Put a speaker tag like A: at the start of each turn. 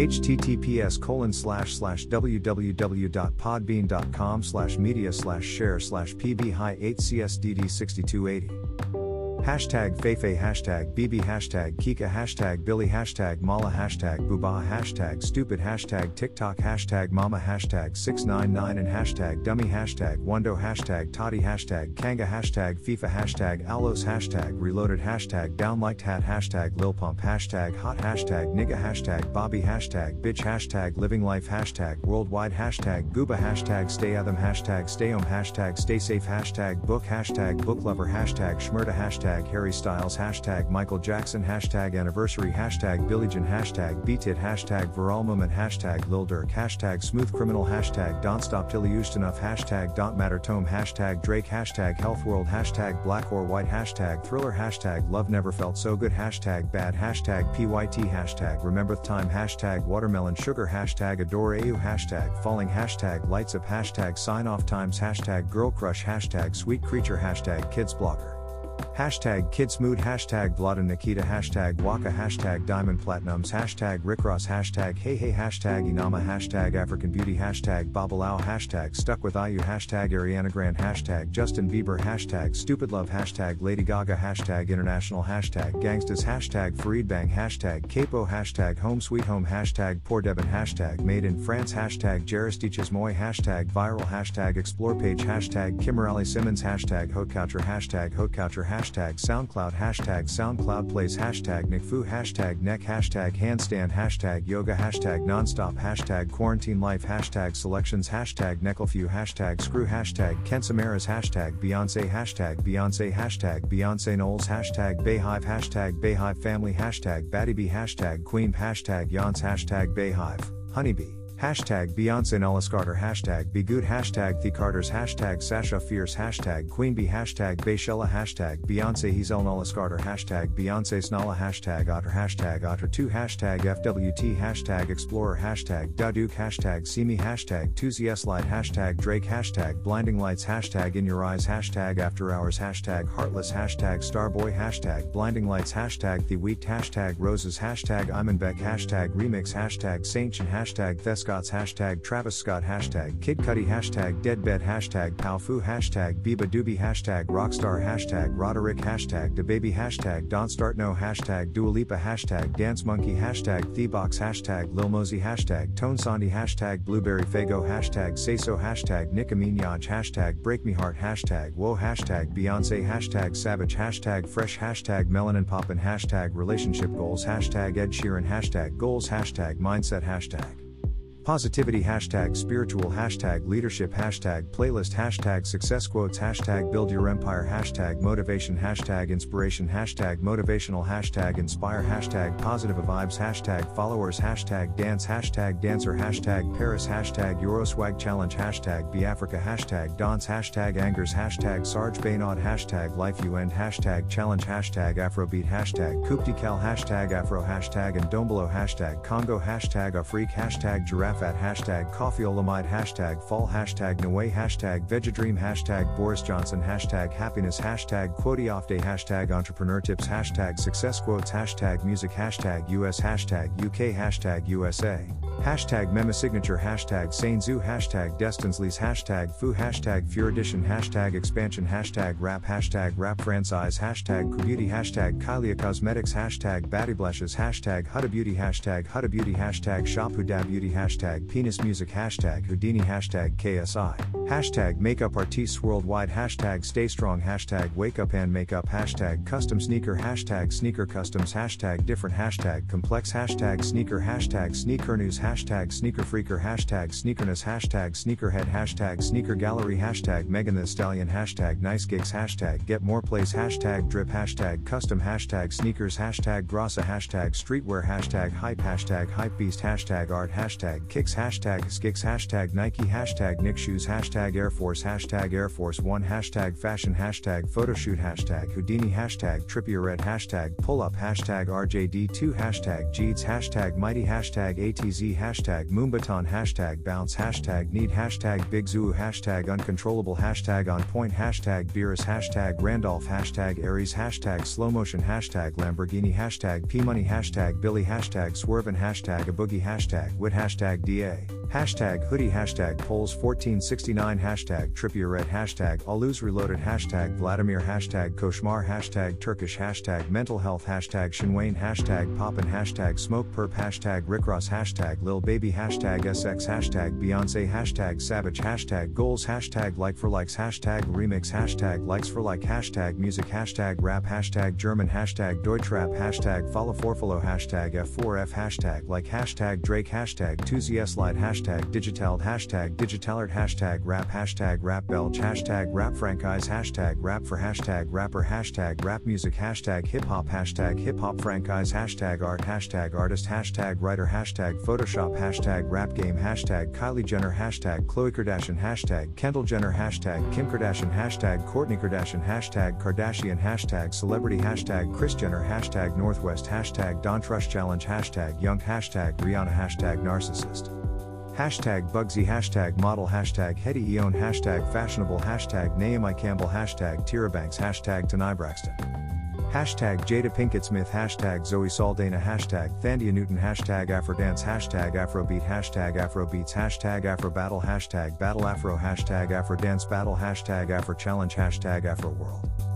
A: https colon slash slash www.podbean.com slash media slash share slash pbhi8csdd6280 Hashtag Feifei Hashtag BB Hashtag Kika Hashtag Billy Hashtag Mala Hashtag Booba Hashtag Stupid Hashtag TikTok Hashtag Mama Hashtag 699 and Hashtag Dummy Hashtag Wando Hashtag Toddy Hashtag Kanga Hashtag FIFA Hashtag Alos Hashtag Reloaded Hashtag Downliked Hat Hashtag Lil Pump Hashtag Hot Hashtag Nigga Hashtag Bobby Hashtag Bitch Hashtag Living Life Hashtag Worldwide Hashtag Gooba Hashtag Stay Atham Hashtag Stay Home Hashtag Stay Safe Hashtag Book Hashtag Book Lover Hashtag Schmurda Hashtag hashtag Harry Styles, hashtag Michael Jackson, hashtag anniversary, hashtag Billie Jean, hashtag BTIT, hashtag Viral Moment, hashtag Lil Durk, hashtag Smooth Criminal, hashtag Don't Stop Till You Used Enough, hashtag Don't Matter Tome, hashtag Drake, hashtag Health World, hashtag Black or White, hashtag Thriller, hashtag Love Never Felt So Good, hashtag Bad, hashtag PYT, hashtag Remember the Time, hashtag Watermelon Sugar, hashtag Adore AU, hashtag Falling, hashtag Lights Up, hashtag Sign Off Times, hashtag Girl Crush, hashtag Sweet Creature, hashtag Kids Blogger. Hashtag Kidsmood, hashtag Vlada Nikita, hashtag Waka, hashtag Diamond Platnumz, hashtag Rick Ross, hashtag Hey Hey, hashtag Inama, hashtag African Beauty, hashtag Babalao, hashtag Stuck with IU, hashtag Ariana Grande, hashtag Justin Bieber, hashtag Stupid Love, hashtag Lady Gaga, hashtag International, hashtag Gangstas, hashtag Farid Bang, hashtag Capo, hashtag Home Sweet Home, hashtag Poor Devin, hashtag Made in France, hashtag Jaristiches Moy, hashtag Viral, hashtag Explore Page, hashtag Kimberly Simmons, hashtag Hotcoucher, hashtag Hotcoucher, hashtag hashtag SoundCloud, hashtag SoundCloud Plays, hashtag NickFu, hashtag Neck, hashtag Handstand, hashtag Yoga, hashtag Nonstop, hashtag Quarantine Life, hashtag Selections, hashtag Necklefew, hashtag Screw, hashtag Kensamaras, hashtag Beyonce, hashtag Beyonce, hashtag Beyonce Knowles, hashtag Beyhive, hashtag Beyhive Family, hashtag Battybee, hashtag Queen, hashtag Yance, hashtag Beyhive, Honeybee. Hashtag Beyonce Nullis Carter. Hashtag Be Good. Hashtag The Carters. Hashtag Sasha Fierce. Hashtag Queen Bee. Hashtag Bayshella. Hashtag Beyonce. Hazel Nullis Carter. Hashtag Beyonce Snala Hashtag Otter. Hashtag Otter 2 Hashtag FWT Hashtag Explorer. Hashtag Daduke. Hashtag See Me. Hashtag 2ZS Light. Hashtag Drake. Hashtag Blinding Lights. Hashtag In Your Eyes. Hashtag After Hours. Hashtag Heartless. Hashtag Starboy. Hashtag Blinding Lights. Hashtag The Week Hashtag Roses. Hashtag Imanbek Hashtag Remix. Hashtag Saintchen Hashtag Theska Scott's hashtag Travis Scott hashtag Kid Cudi hashtag Deadbed hashtag Palfu hashtag Biba Doobie hashtag Rockstar hashtag Roderick hashtag DaBaby hashtag Don't Start No hashtag Dua Lipa hashtag Dance Monkey hashtag Thebox hashtag Lil Mosey hashtag Tone Sandy hashtag Blueberry Faygo hashtag Say So hashtag Nicki Minaj hashtag Break Me Heart hashtag Whoa hashtag Beyonce hashtag Savage hashtag Fresh hashtag Melanin Poppin hashtag Relationship Goals hashtag Ed Sheeran hashtag Goals hashtag Mindset hashtag Positivity hashtag spiritual hashtag leadership hashtag playlist hashtag success quotes hashtag build your empire hashtag motivation hashtag inspiration hashtag motivational hashtag inspire hashtag positive vibes hashtag followers hashtag dance hashtag dancer hashtag Paris hashtag Euroswag challenge hashtag be Africa hashtag dance hashtag angers hashtag Sarge Baynod hashtag life you end hashtag challenge hashtag Afrobeat hashtag Kuptikal hashtag Afro hashtag and don't Dombolo hashtag Congo hashtag Afrique hashtag giraffe at hashtag coffeeolamide hashtag fall hashtag Noe hashtag Vegadream hashtag Boris Johnson hashtag happiness hashtag quote off day hashtag entrepreneur tips hashtag success quotes hashtag music hashtag US hashtag UK hashtag USA. Hashtag Mema Signature Hashtag Sainzu Hashtag Destinsleys Hashtag Fu Hashtag Furidition Hashtag Expansion Hashtag Rap Hashtag Rap Franchise Hashtag Beauty Hashtag Kylie Cosmetics Hashtag Blashes Hashtag Huda Beauty Hashtag Huda Beauty Hashtag Shop Huda Beauty Hashtag Penis Music. Hashtag Houdini. Hashtag KSI Hashtag Makeup Artists Worldwide. Hashtag Stay Strong. Hashtag Wake Up and Makeup Hashtag Custom Sneaker. Hashtag Sneaker Customs. Hashtag Different. Hashtag Complex. Hashtag Sneaker. Hashtag Sneaker News. Hashtag hashtag sneakerfreaker hashtag sneakerness. Hashtag sneakerhead. Hashtag sneaker gallery. Hashtag Megan the Stallion. Hashtag nice gigs. Hashtag get more plays. Hashtag drip. Hashtag custom. Hashtag sneakers. Hashtag grassa hashtag streetwear. Hashtag hype. Hashtag hype beast. Hashtag art. Hashtag Kicks hashtag Skicks hashtag Nike hashtag Nick Shoes hashtag Air Force hashtag Air Force One hashtag Fashion hashtag Photoshoot hashtag Houdini hashtag Trippierette hashtag Pull Up hashtag RJD2 hashtag Jeeds hashtag Mighty hashtag ATZ hashtag Moombahton hashtag Bounce hashtag Need hashtag Big Zoo hashtag Uncontrollable hashtag On Point hashtag Beerus hashtag Randolph hashtag Aries hashtag Slow Motion hashtag Lamborghini hashtag P Money hashtag Billy hashtag Swervin hashtag A Boogie hashtag Wit hashtag DA hashtag Hoodie. Hashtag Polls. 1469 hashtag Trippierette hashtag Aluz Reloaded. Hashtag Vladimir. Hashtag Koshmar. Hashtag Turkish. Hashtag Mental Health. Hashtag Shinwain hashtag Poppin. Hashtag Smoke Perp. Hashtag Rick Ross. Hashtag Lil Baby. Hashtag SX hashtag Beyonce. Hashtag Savage. Hashtag Goals. Hashtag Like for Likes. Hashtag Remix. Hashtag Likes for Like. Hashtag Music. Hashtag Rap. Hashtag German. Hashtag Deutschrap. Hashtag Follow Forfollow hashtag F4F hashtag Like. Hashtag Drake. Hashtag 2ZSLide hashtag Digitald hashtag Digitalert hashtag Rap hashtag Rap Belge hashtag Rap Franchise hashtag Rap for hashtag Rapper hashtag Rap Music hashtag Hip Hop hashtag Hip Hop Franchise hashtag Art hashtag Artist hashtag Writer hashtag Photoshop hashtag Rap Game hashtag Kylie Jenner hashtag Khloe Kardashian hashtag Kendall Jenner hashtag Kim Kardashian hashtag Kourtney Kardashian hashtag Kardashian hashtag Celebrity hashtag Kris Jenner hashtag Northwest hashtag Don Trust Challenge hashtag Young hashtag Rihanna hashtag Narcissist Hashtag Bugsy Hashtag Model Hashtag Hetty Eon Hashtag Fashionable Hashtag Naomi Campbell Hashtag Tyra Banks Hashtag Tanai Braxton. Hashtag Jada Pinkett Smith Hashtag Zoe Saldana Hashtag Thandie Newton Hashtag Afrodance Hashtag Afrobeat Hashtag Afrobeats Hashtag Afrobattle Hashtag Battle Afro Hashtag Afrodance Battle Hashtag Afro Challenge Hashtag Afro World